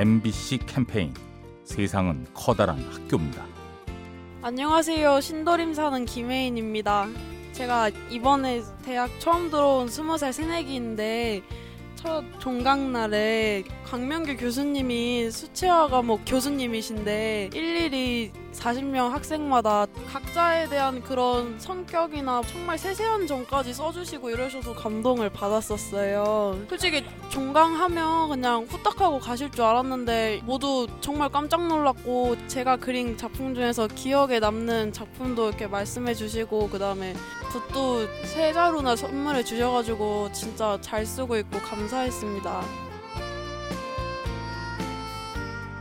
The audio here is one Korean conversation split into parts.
MBC 캠페인 세상은 커다란 학교입니다. 안녕하세요. 신도림 사는 김혜인입니다. 제가 이번에 대학 처음 들어온 스무 살 새내기인데 첫 종강날에 강명규 교수님이 수채화 과목 교수님이신데 일일이 40명 학생마다 각자에 대한 그런 성격이나 정말 세세한 점까지 써주시고 이러셔서 감동을 받았었어요. 솔직히 종강하면 그냥 후딱하고 가실 줄 알았는데 모두 정말 깜짝 놀랐고 제가 그린 작품 중에서 기억에 남는 작품도 이렇게 말씀해 주시고 그 다음에 붓도 세 자루나 선물해 주셔가지고 진짜 잘 쓰고 있고 감사했습니다.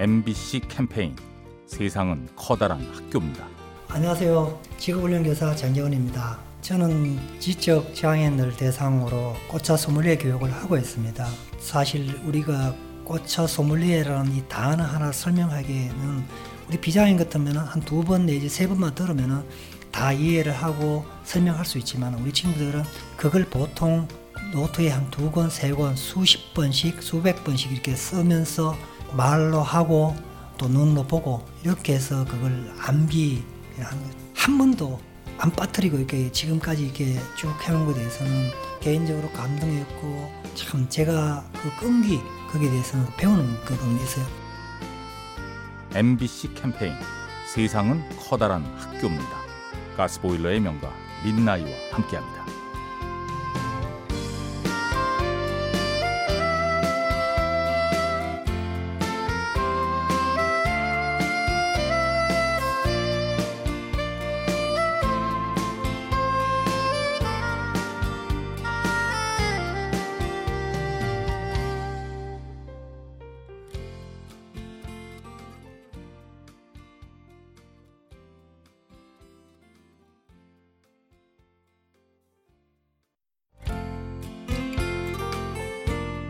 MBC 캠페인 세상은 커다란 학교입니다. 안녕하세요. 직업훈련교사 장재원입니다. 저는 지적 장애인들 대상으로 꽃차 소믈리에 교육을 하고 있습니다. 사실 우리가 꽃차 소믈리에라는 이 단어 하나 설명하기에는 우리 비장애인 같으면 한 두 번 내지 세 번만 들으면 다 이해를 하고 설명할 수 있지만 우리 친구들은 그걸 보통 노트에 한 두 권, 세 권, 수십 번씩, 수백 번씩 이렇게 쓰면서 말로 하고 또 눈으로 보고 이렇게 해서 그걸 암기 한 번도 안 빠뜨리고 이렇게 지금까지 이렇게 쭉 해놓은 것에 대해서는 개인적으로 감동이었고 참 제가 그 끈기 거기에 대해서는 배우는 부분이 있어요. MBC 캠페인 세상은 커다란 학교입니다. 가스보일러의 명가 민나이와 함께합니다.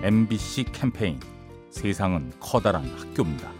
MBC 캠페인 세상은 커다란 학교입니다.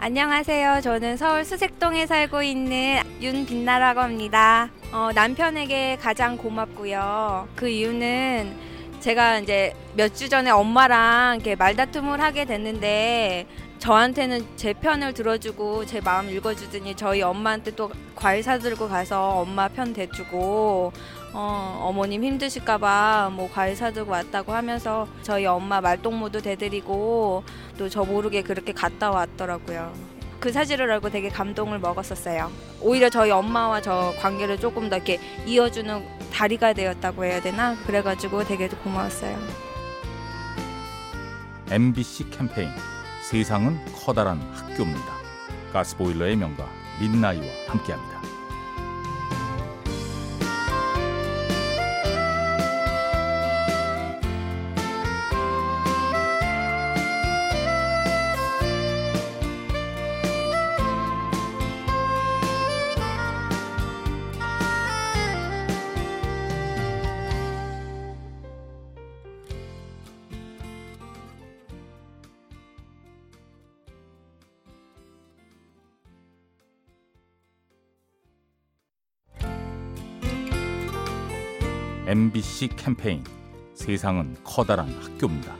안녕하세요. 저는 서울 수색동에 살고 있는 윤빛나라고 합니다. 어, 남편에게 가장 고맙고요. 그 이유는 제가 이제 몇 주 전에 엄마랑 이렇게 말다툼을 하게 됐는데 저한테는 제 편을 들어주고 제 마음 읽어주더니 저희 엄마한테 또 과일 사들고 가서 엄마 편 대주고 어, 어머님 힘드실까봐 뭐 과일 사들고 왔다고 하면서 저희 엄마 말동무도 대드리고 또 저 모르게 그렇게 갔다 왔더라고요. 그 사실을 알고 되게 감동을 먹었었어요. 오히려 저희 엄마와 저 관계를 조금 더 이렇게 이어주는 다리가 되었다고 해야 되나? 그래가지고 되게 고마웠어요. MBC 캠페인 세상은 커다란 학교입니다. 가스보일러의 명가 민나이와 함께합니다. MBC 캠페인 세상은 커다란 학교입니다.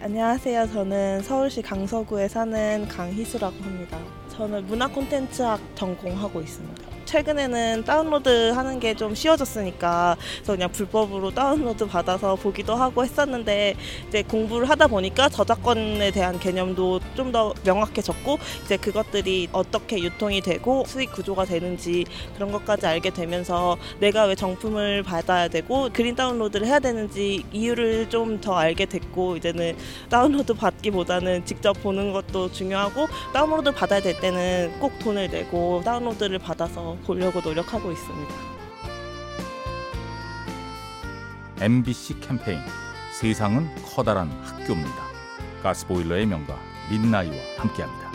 안녕하세요. 저는 서울시 강서구에 사는 강희수라고 합니다. 저는 문화 콘텐츠학 전공하고 있습니다. 최근에는 다운로드 하는 게 좀 쉬워졌으니까 그래서 그냥 불법으로 다운로드 받아서 보기도 하고 했었는데 이제 공부를 하다 보니까 저작권에 대한 개념도 좀 더 명확해졌고 이제 그것들이 어떻게 유통이 되고 수익 구조가 되는지 그런 것까지 알게 되면서 내가 왜 정품을 받아야 되고 그린 다운로드를 해야 되는지 이유를 좀 더 알게 됐고 이제는 다운로드 받기보다는 직접 보는 것도 중요하고 다운로드 받아야 될 때는 꼭 돈을 내고 다운로드를 받아서 보려고 노력하고 있습니다. MBC 캠페인 세상은 커다란 학교입니다. 가스보일러의 명가 민나이와 함께합니다.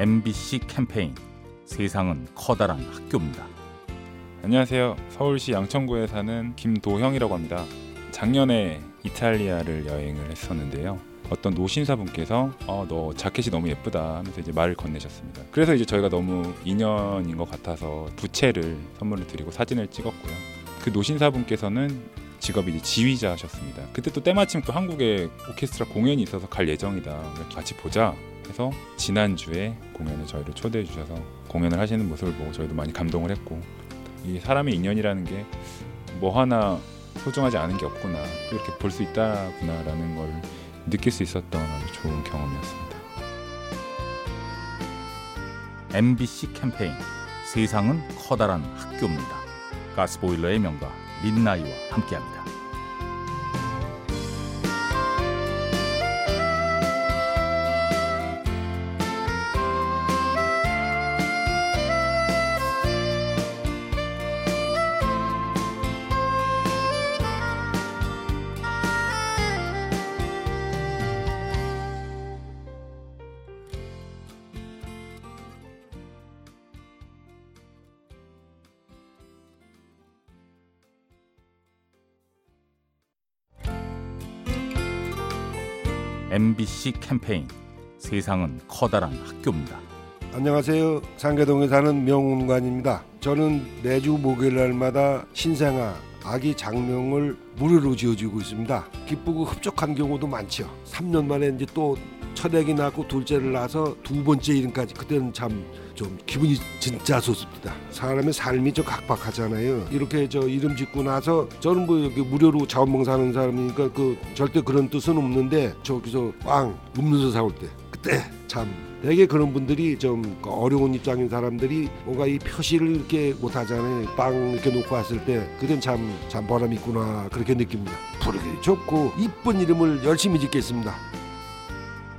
MBC 캠페인 세상은 커다란 학교입니다. 안녕하세요. 서울시 양천구에 사는 김도형이라고 합니다. 작년에 이탈리아를 여행을 했었는데요. 어떤 노신사분께서 어, 너 자켓이 너무 예쁘다 하면서 이제 말을 건네셨습니다. 그래서 이제 저희가 너무 인연인 것 같아서 부채를 선물을 드리고 사진을 찍었고요. 그 노신사분께서는 직업이 이제 지휘자셨습니다. 그때 또 때마침 또 한국에 오케스트라 공연이 있어서 갈 예정이다. 같이 보자. 해서 지난주에 공연에 저희를 초대해 주셔서 공연을 하시는 모습을 보고 저희도 많이 감동을 했고 이 사람의 인연이라는 게 뭐 하나 소중하지 않은 게 없구나 또 이렇게 볼 수 있다구나라는 걸 느낄 수 있었던 아주 좋은 경험이었습니다. MBC 캠페인 세상은 커다란 학교입니다. 가스보일러의 명가 민나이와 함께합니다. MBC 캠페인 세상은 커다란 학교입니다. 안녕하세요. 상계동에 사는 명운관입니다. 저는 매주 목요일 날마다 신생아 아기 장명을 무료로 지어주고 있습니다. 기쁘고 흡족한 경우도 많죠. 3년 만에 이제 또 첫 애기 낳고 둘째를 낳아서 두 번째 이름까지 그때는 참 좀 기분이 진짜 좋습니다. 사람의 삶이 좀 각박하잖아요. 이렇게 저 이름 짓고 나서 저는 뭐 여기 무료로 자원봉사하는 사람이니까 그 절대 그런 뜻은 없는데 저기서 빵 음료수 사올 때 그때 참 되게 그런 분들이 좀 어려운 입장인 사람들이 뭔가 이 표시를 이렇게 못 하잖아요. 빵 이렇게 놓고 왔을 때 그땐 참, 참 보람 있구나 그렇게 느낍니다. 부르기 좋고 이쁜 이름을 열심히 짓겠습니다.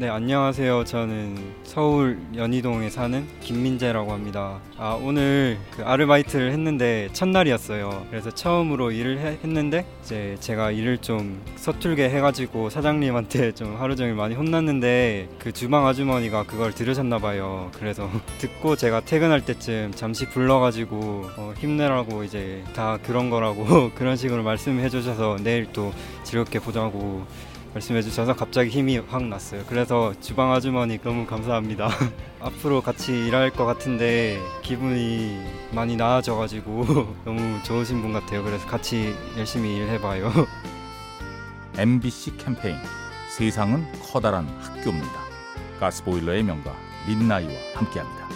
네, 안녕하세요. 저는 서울 연희동에 사는 김민재라고 합니다. 아, 오늘 그 아르바이트를 했는데 첫날이었어요. 그래서 처음으로 일을 해- 했는데 이제 제가 일을 좀 서툴게 해가지고 사장님한테 좀 하루 종일 많이 혼났는데 그 주방 아주머니가 그걸 들으셨나 봐요. 그래서 듣고 제가 퇴근할 때쯤 잠시 불러가지고 어, 힘내라고 이제 다 그런 거라고 그런 식으로 말씀해 주셔서 내일 또 즐겁게 보자고 말씀해 주셔서 갑자기 힘이 확 났어요. 그래서 주방 아주머니 너무 감사합니다. 앞으로 같이 일할 것 같은데 기분이 많이 나아져가지고 너무 좋으신 분 같아요. 그래서 같이 열심히 일해봐요. MBC 캠페인 세상은 커다란 학교입니다. 가스보일러의 명가 민나이와 함께합니다.